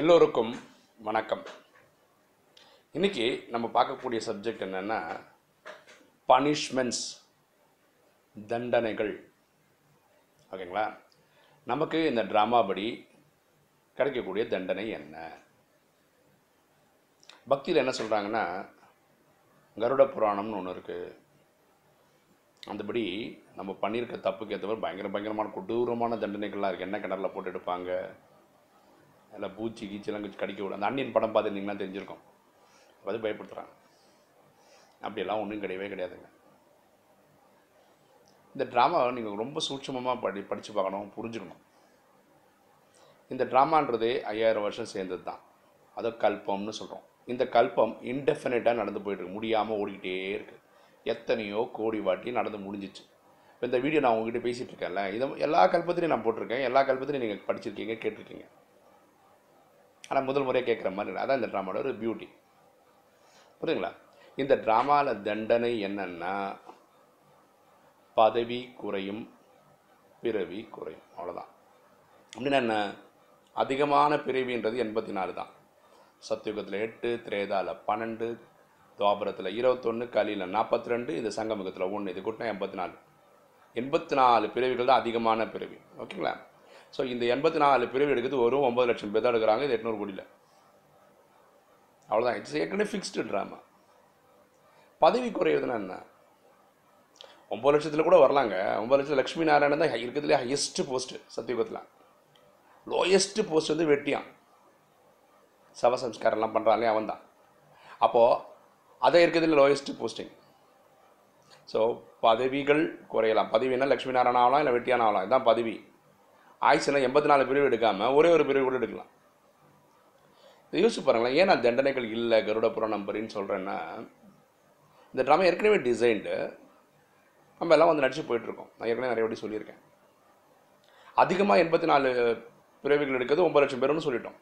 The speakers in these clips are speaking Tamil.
எல்லோருக்கும் வணக்கம். இன்னைக்கு நம்ம பார்க்கக்கூடிய சப்ஜெக்ட் என்னன்னா பனிஷ்மெண்ட்ஸ் தண்டனைகள். ஓகேங்களா? நமக்கு இந்த ட்ராமா படி கிடைக்கக்கூடிய தண்டனை என்ன? பக்தியில் என்ன சொல்கிறாங்கன்னா கருட புராணம்னு ஒன்று இருக்குது அந்தபடி நம்ம பண்ணியிருக்க தப்புக்கு ஏற்றவர் பயங்கர பயங்கரமான கொடூரமான தண்டனைகள்லாம் இருக்குது என்ன கிணறுல போட்டு எடுப்பாங்க. அதில் பூச்சி கீச்செல்லாம் கொஞ்சம் கடிக்க விடும். அந்த அண்ணன் படம் பார்த்துருந்தீங்கன்னா தெரிஞ்சிருக்கும். அது பயப்படுத்துகிறாங்க அப்படியெல்லாம் ஒன்றும் கிடையவே கிடையாதுங்க. இந்த ட்ராமாவை நீங்கள் ரொம்ப சூட்சமமாக படி படித்து பார்க்கணும் புரிஞ்சுக்கணும். இந்த ட்ராமான்றது ஐயாயிரம் வருஷம் சேர்ந்தது தான். அதை கல்பம்னு சொல்கிறோம் இந்த கல்பம் இன்டெஃபினட்டாக நடந்து போயிட்டுருக்கு. முடியாமல் ஓடிக்கிட்டே இருக்குது எத்தனையோ கோடி வாட்டி நடந்து முடிஞ்சிச்சு. இப்போ இந்த வீடியோ நான் உங்ககிட்ட பேசிகிட்டு இருக்கேன்ல. இதை எல்லா கல்பத்திலையும் நான் போட்டிருக்கேன். எல்லா கல்பத்திலையும் நீங்கள் படிச்சிருக்கீங்க கேட்டிருக்கீங்க. ஆனால் முதல் முறையாக கேட்குற மாதிரி அதான் இந்த ட்ராமாவோட ஒரு பியூட்டி புரியுதுங்களா? இந்த ட்ராமாவில் தண்டனை என்னன்னா பதவி குறையும் பிறவி குறையும். அவ்வளோதான் அப்படின்னா என்ன? அதிகமான பிறவின்றது எண்பத்தி நாலு தான். சத்தியுகத்தில் எட்டு திரேதாவில் பன்னெண்டு துவாபரத்தில் இருபத்தொன்று கலியில் நாற்பத்தி ரெண்டு இந்த சங்கமுகத்தில் ஒன்று இது கூட்டினா எண்பத்தி நாலு எண்பத்தி நாலு பிறவிகள் தான் அதிகமான பிறவி. ஓகேங்களா? ஸோ இந்த எண்பத்தி நாலு பிரிவு எடுக்கிறது ஒரு ஒம்பது லட்சம் பேர் தான் எடுக்கிறாங்க இது எட்நூறு கோடியில். அவ்வளோதான் இட்ஸ் ஏற்கனவே ஃபிக்ஸ்டு ட்ராமா பதவி குறையுதுன்னா என்ன? ஒம்பது லட்சத்தில் கூட வரலாங்க. ஒம்பது லட்சம் லக்ஷ்மி நாராயணன் தான் இருக்கிறதுலே ஹையஸ்ட் போஸ்ட்டு சத்தியுகத்தில். லோயஸ்ட்டு போஸ்ட் வந்து வெட்டியான். சவசம்ஸ்காரம்லாம் பண்ணுறாங்களே அவன் தான். அப்போது அதை இருக்கிறதுல லோயஸ்ட் போஸ்டிங் ஸோ பதவிகள் குறையலாம். பதவினா லக்ஷ்மி நாராயணன் ஆகலாம் இல்லை வெட்டியான ஆகலாம்? இதுதான் பதவி. ஆயுசுனா எண்பத்தி நாலு பிரிவு எடுக்காமல் ஒரே ஒரு பிரிவு கூட எடுக்கலாம். யோசிச்சு பாருங்களேன் ஏன் நான் தண்டனைகள் இல்லை கருட புராணம் பரின்னு சொல்கிறேன்னா இந்த ட்ராமா ஏற்கனவே டிசைன்டு நம்ம எல்லாம் வந்து நடிச்சு போயிட்டுருக்கோம். நான் ஏற்கனவே நிறைய வாட்டி சொல்லியிருக்கேன். அதிகமாக எண்பத்தி நாலு பிரிவுகள் எடுக்கிறது ஒம்பது லட்சம் பேருன்னு சொல்லிட்டோம்.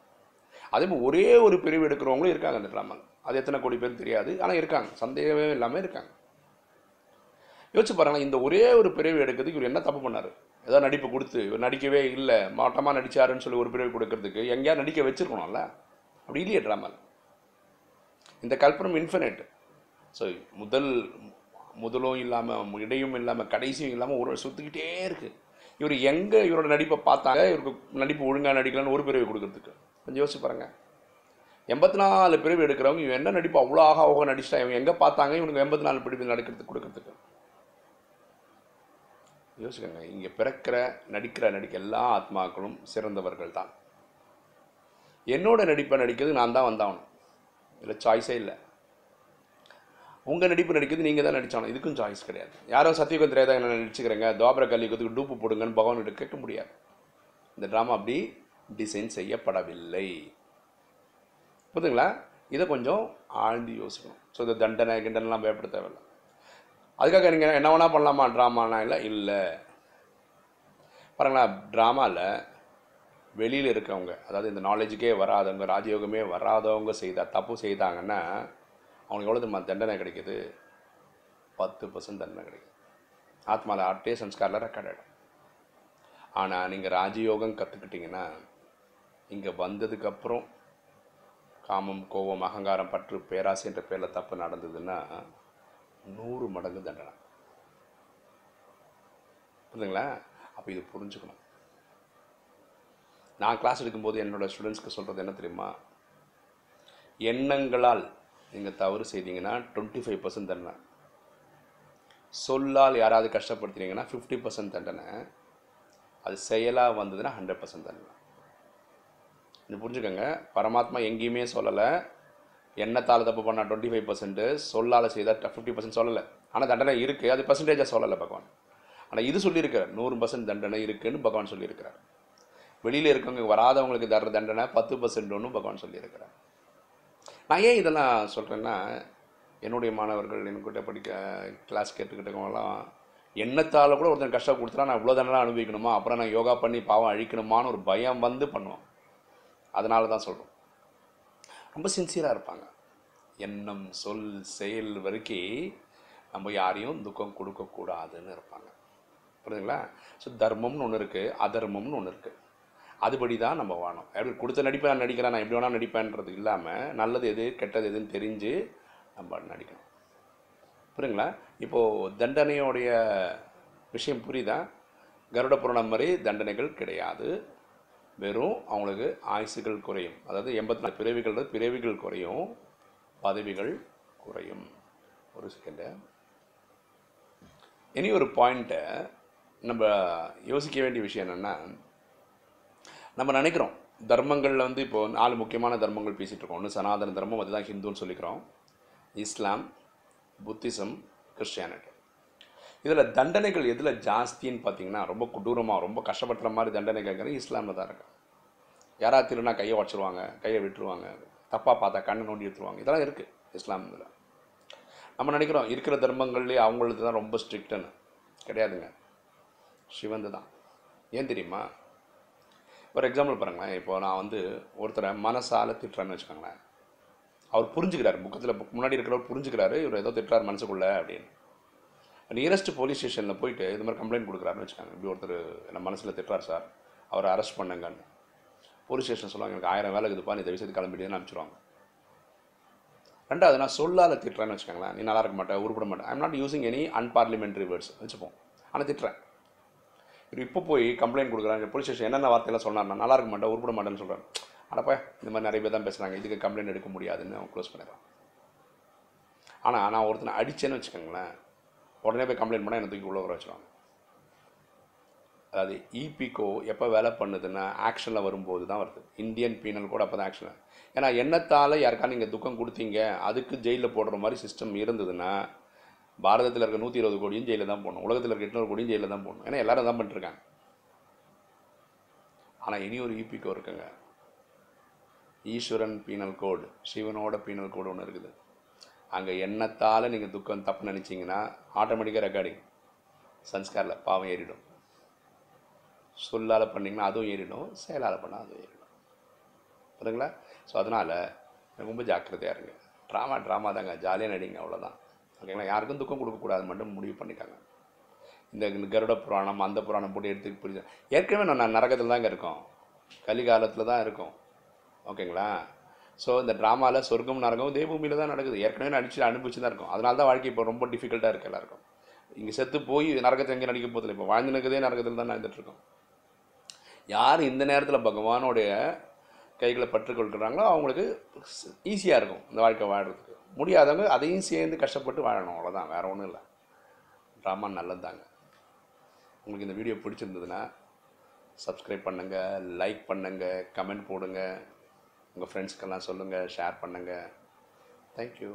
அதே மாதிரி ஒரே ஒரு பிரிவு எடுக்கிறவங்களும் இருக்காங்க அந்த ட்ராமாவில் அது எத்தனை கோடி பேர் தெரியாது ஆனால் இருக்காங்க. சந்தேகமே இல்லாமல் இருக்காங்க. யோசிச்சு பாருங்களேன் இந்த ஒரே ஒரு பிரிவு எடுக்கிறதுக்கு இவர் என்ன தப்பு பண்ணார்? ஏதோ நடிப்பு கொடுத்து இவர் நடிக்கவே இல்லை மாட்டமாக நடிச்சாருன்னு சொல்லி ஒரு பிரிவு கொடுக்கறதுக்கு எங்கேயா நடிக்க வச்சுருக்கணும்ல? அப்படி இல்லையே ட்ராமாவில் இந்த கல்பனம் இன்ஃபினிட் ஸோ முதல் முதலும் இல்லாமல் இடையும் இல்லாமல் கடைசியும் இல்லாமல் ஒரு சுற்றிக்கிட்டே இருக்குது இவர் எங்கே இவரோட நடிப்பை பார்த்தாங்க இவருக்கு நடிப்பு ஒழுங்காக நடிக்கலாம்னு ஒரு பிரிவு கொடுக்கறதுக்கு. கொஞ்சம் யோசிச்சு பாருங்கள் எண்பத்தி நாலு பிரிவு எடுக்கிறவங்க இவன் என்ன நடிப்பு அவ்வளோ ஆக ஆக நடிச்சிட்டா இவங்க எங்கே பார்த்தாங்க இவனுக்கு எண்பத்தி நாலு பிரிவு நடக்கிறதுக்கு கொடுக்கறதுக்கு? யோசிக்கங்க இங்கே பிறக்கிற நடிக்கிற நடிக்க எல்லா ஆத்மாக்களும் சிறந்தவர்கள் தான் என்னோட நடிப்பை நடிக்கிறது நான் தான் வந்தாகணும். இதில் சாய்ஸே இல்லை. உங்கள் நடிப்பு நடிக்கிறது நீங்கள் தான் நடிச்சாகணும். இதுக்கும் சாய்ஸ் கிடையாது. யாரும் சத்தியுகம் தெரியாத என்ன நடிச்சுக்கிறேங்க. தோபர கல்விக்கு டூப்பு போடுங்கன்னு பகவான்கிட்ட கேட்க முடியாது. இந்த ட்ராமா அப்படி டிசைன் செய்யப்படவில்லை. புரிதுங்களா இதை கொஞ்சம் ஆழ்ந்து யோசிக்கணும். ஸோ இந்த தண்டனை கிண்டனைலாம் பயப்பட தேவையில்லை. அதுக்காக நீங்கள் என்ன வேணால் பண்ணலாமா? ட்ராமானா இல்லை? இல்லை. பாருங்களா ட்ராமாவில் வெளியில் இருக்கவங்க அதாவது இந்த நாலேஜுக்கே வராதவங்க ராஜயோகமே வராதவங்க செய்தால் தப்பு செய்தாங்கன்னா அவங்களுக்கு எவ்வளோ தெரியுமா? தண்டனை கிடைக்குது. பத்து பர்சன்ட் தண்டனை கிடைக்குது. ஆத்மாவில் ஆட்டே சம்ஸ்காரில் ரெக்கார்ட் ஆகிடும் ஆனால் நீங்கள் ராஜயோகம் கற்றுக்கிட்டிங்கன்னா இங்கே வந்ததுக்கப்புறம் காமம் கோபம் அகங்காரம் பற்று பேராசை என்ற பேரில் தப்பு நடந்ததுன்னா நூறு மடங்கு தண்டனை. புரியுதுங்களா அப்போ இது புரிஞ்சுக்கணும். நான் கிளாஸ் எடுக்கும்போது என்னோடய ஸ்டூடெண்ட்ஸ்க்கு சொல்கிறது என்ன தெரியுமா? எண்ணங்களால் நீங்கள் தவறு செய்தீங்கன்னா டுவெண்ட்டி ஃபைவ் பர்சன்ட் தண்டனை. சொல்லால் யாராவது கஷ்டப்படுத்தினீங்கன்னா ஃபிஃப்டி பர்சன்ட் தண்டனை. அது செயலாக வந்ததுன்னா ஹண்ட்ரட் பர்சன்ட் தண்டனை. இது புரிஞ்சுக்கோங்க. பரமாத்மா எங்கேயுமே சொல்லலை. எண்ணத்தால் தப்பு பண்ணால் டுவெண்ட்டி ஃபைவ் பர்சன்ட்டு சொல்லால் செய்தால் ஃபிஃப்டி பர்சன்ட் சொல்லலை. ஆனால் தண்டனை இருக்குது அது பர்சன்டேஜாக சொல்லலை பகவான். ஆனால் இது சொல்லியிருக்கார் நூறு பர்சன்ட் தண்டனை இருக்குதுன்னு பகவான் சொல்லியிருக்கிறார். வெளியில் இருக்கவங்க வராதவங்களுக்கு தர்ற தண்டனை பத்து பர்சன்ட் ஒன்று பகவான் சொல்லியிருக்கிறார். நான் ஏன் இதெல்லாம் சொல்கிறேன்னா என்னுடைய மாணவர்கள் என்கிட்ட படிக்க கிளாஸ் கேட்டுக்கிட்டவங்களாம் எண்ணத்தால் கூட ஒருத்தன் கஷ்டம் கொடுத்துட்டா நான் இவ்வளோ தண்டனை அனுபவிக்கணுமா? அப்புறம் நான் யோகா பண்ணி பாவம் அழிக்கணுமான்னு ஒரு பயம் வந்து பண்ணுவோம் அதனால தான் சொல்கிறோம் ரொம்ப சின்சியராக இருப்பாங்க. எண்ணம் சொல் செயல் வரைக்கும் நம்ம யாரையும் துக்கம் கொடுக்கக்கூடாதுன்னு இருப்பாங்க. புரியுதுங்களா? ஸோ தர்மம்னு ஒன்று இருக்குது அதர்மம்னு ஒன்று இருக்குது அதுபடி தான் நம்ம வாணும் எப்படி கொடுத்த நடிப்பை நான் நடிக்கிறேன் நான் எப்படி வேணால் நடிப்பேன்றது இல்லாமல் நல்லது எது கெட்டது எதுன்னு தெரிஞ்சு நம்ம நடிக்கணும். புரியுங்களா இப்போது தண்டனையோடைய விஷயம் புரியுதா? கருட புராணம் மாதிரி தண்டனைகள் கிடையாது. வெறும் அவங்களுக்கு ஆயுசுகள் குறையும். அதாவது எண்பத்தி நாலு பிறவிகள் பிறவிகள் குறையும் பதவிகள் குறையும். ஒரு செகண்டு இனி ஒரு பாயிண்ட்டை நம்ம யோசிக்க வேண்டிய விஷயம் என்னென்னா நம்ம நினைக்கிறோம் தர்மங்களில் வந்து இப்போ நாலு முக்கியமான தர்மங்கள் பேசிகிட்டு இருக்கோம். ஒன்று சனாதன தர்மம் அதுதான் ஹிந்துன்னு சொல்லிக்கிறோம். Islam Buddhism Christianity. இதில் தண்டனைகள் எதில் ஜாஸ்தின்னு பார்த்தீங்கன்னா ரொம்ப கொடூரமாக ரொம்ப கஷ்டப்படுற மாதிரி தண்டனைகள் இஸ்லாமில் தான் இருக்கும் யாராவது திருநா கையை உடச்சிருவாங்க கையை விட்டுருவாங்க தப்பாக பார்த்தா கண்ணை நோண்டி எடுத்துருவாங்க. இதெல்லாம் இருக்குது இஸ்லாம் இதில் நம்ம நினைக்கிறோம் இருக்கிற தர்மங்கள்லேயே அவங்களுக்கு தான் ரொம்ப ஸ்ட்ரிக்ட்டுன்னு கிடையாதுங்க. சிவந்து தான். ஏன் தெரியுமா? ஒரு எக்ஸாம்பிள் பாருங்களேன். இப்போ நான் வந்து ஒருத்தரை மனசால் திட்டுறேன்னு வச்சுக்கோங்களேன். அவர் புரிஞ்சுக்கிறார். புக்கத்தில் முன்னாடி இருக்கிறவர் புரிஞ்சுக்கிறாரு. இவர் ஏதோ திட்டுறாரு மனசுக்குள்ள அப்படின்னு. நியரஸ்ட் போலீஸ் ஸ்டேஷனில் போயிட்டு இது மாதிரி கம்ப்ளைண்ட் கொடுக்குறாருன்னு வச்சுக்காங்க. இப்படி ஒருத்தர் என்ன மனசில் திட்டுறாரு சார். அவரை அரெஸ்ட் பண்ணுங்கன்னு. போலீஸ் ஸ்டேஷன் சொல்லுவாங்க எனக்கு ஆயிரம் வேலை இருக்குதுப்பா நீ இந்த விஷயத்துக்கு கிளம்பிடுன்னு அனுப்பிச்சிடுவாங்க ரெண்டாவது நான் சொல்லால் திட்டுறேன்னு வச்சுக்கோங்களேன். நீ நல்லா இருக்க மாட்டேன் உருப்பிட மாட்டேன் I'm not using any unparliamentary words வச்சுப்போம். ஆனால் திட்டுறேன். இவர் இப்போ போய் கம்ப்ளைண்ட் கொடுக்குறாங்க போலீஸ் ஸ்டேஷன் என்னென்ன வார்த்தையெல்லாம் சொன்னார் நான் நல்லா இருக்க மாட்டேன் உருப்பிட மாட்டேன்னு சொல்கிறேன் அடப்பா இந்த மாதிரி நிறைய பேர் தான் பேசுகிறாங்க இதுக்கு கம்ப்ளைண்ட் எடுக்க முடியாதுன்னு அவன் க்ளோஸ் பண்ணிடுறான். ஆனால் நான் ஒருத்தனை அடித்தேன்னு வச்சுக்கோங்களேன். உடனே போய் கம்ப்ளைண்ட் பண்ணால் என்ன தூக்கி உள்ள வர வச்சுருவாங்க. அதாவது இபிகோ எப்போ வேலை பண்ணுதுன்னா ஆக்ஷனில் வரும்போது தான் வருது. இந்தியன் பீனல் கூட அப்போ தான் ஆக்ஷன் ஏன்னா எண்ணத்தால் யாருக்கா நீங்கள் துக்கம் கொடுத்தீங்க அதுக்கு ஜெயிலில் போடுற மாதிரி சிஸ்டம் இருந்ததுன்னா பாரதத்தில் இருக்க நூற்றி இருபது கோடியும் ஜெயிலில் தான் போகணும் உலகத்தில் இருக்க எட்நூறு கோடியும் ஜெயிலில் தான் போகணும் ஏன்னா எல்லோரும் தான் பண்ணிட்டுருக்காங்க. ஆனால் இனி ஒரு இபிகோ இருக்குங்க. ஈஸ்வரன் பீனல் கோடு சிவனோட பீனல் கோடு ஒன்று இருக்குது. அங்கே எண்ணத்தால் நீங்கள் துக்கம் தப்பு நினச்சிங்கன்னா ஆட்டோமேட்டிக்காக ரெக்கார்டிங் சன்ஸ்காரில் பாவம் ஏறிடும். சொல்லால் பண்ணிங்கன்னா அதுவும் ஏறிடும் செயலால் பண்ணால் அதுவும் ஏறிடும். புரியுதுங்களா? ஸோ அதனால் ரொம்ப ஜாக்கிரதையாக இருங்க. ட்ராமா ட்ராமா தாங்க. ஜாலியாக நடிங்க அவ்வளோதான் ஓகேங்களா யாருக்கும் துக்கம் கொடுக்கக்கூடாது மட்டும் முடிவு பண்ணிட்டாங்க. இந்த கருட புராணம் அந்த புராணம் போட்டு எடுத்து புரிஞ்சு ஏற்கனவே நான் நரகத்தில் தாங்க இருக்கோம். கலிகாலத்தில் தான் இருக்கும். ஓகேங்களா ஸோ இந்த ட்ராமாவில் சொர்க்கம் நரகம் தேவபூமியில் தான் நடக்குது. ஏற்கனவே நடிச்சு அனுபவிச்சு தான் இருக்கும். அதனால தான் வாழ்க்கை இப்போ ரொம்ப டிஃபிகல்ட்டாக இருக்குது எல்லாருக்கும். இங்கே செத்து போய் நரகத்தை எங்கே நடிக்க போதில்லை இப்போ வாழ்ந்து நிற்கதே நரகத்தில் தான் நடந்துட்டுருக்கோம் யார் இந்த நேரத்தில் பகவானுடைய கைகளை பற்றுக்கொள்கிறாங்களோ அவங்களுக்கு ஈஸியாக இருக்கும் இந்த வாழ்க்கை வாழ்கிறதுக்கு முடியாதவங்க அதையும் சேர்ந்து கஷ்டப்பட்டு வாழணும். அவ்வளோதான் வேறு ஒன்றும் இல்லை. ட்ராமா நல்லது தாங்க உங்களுக்கு இந்த வீடியோ பிடிச்சிருந்ததுன்னா சப்ஸ்கிரைப் பண்ணுங்கள் லைக் பண்ணுங்கள் கமெண்ட் போடுங்கள் உங்கள் ஃப்ரெண்ட்ஸ்க்கெல்லாம் சொல்லுங்கள் ஷேர் பண்ணுங்கள் தேங்க்யூ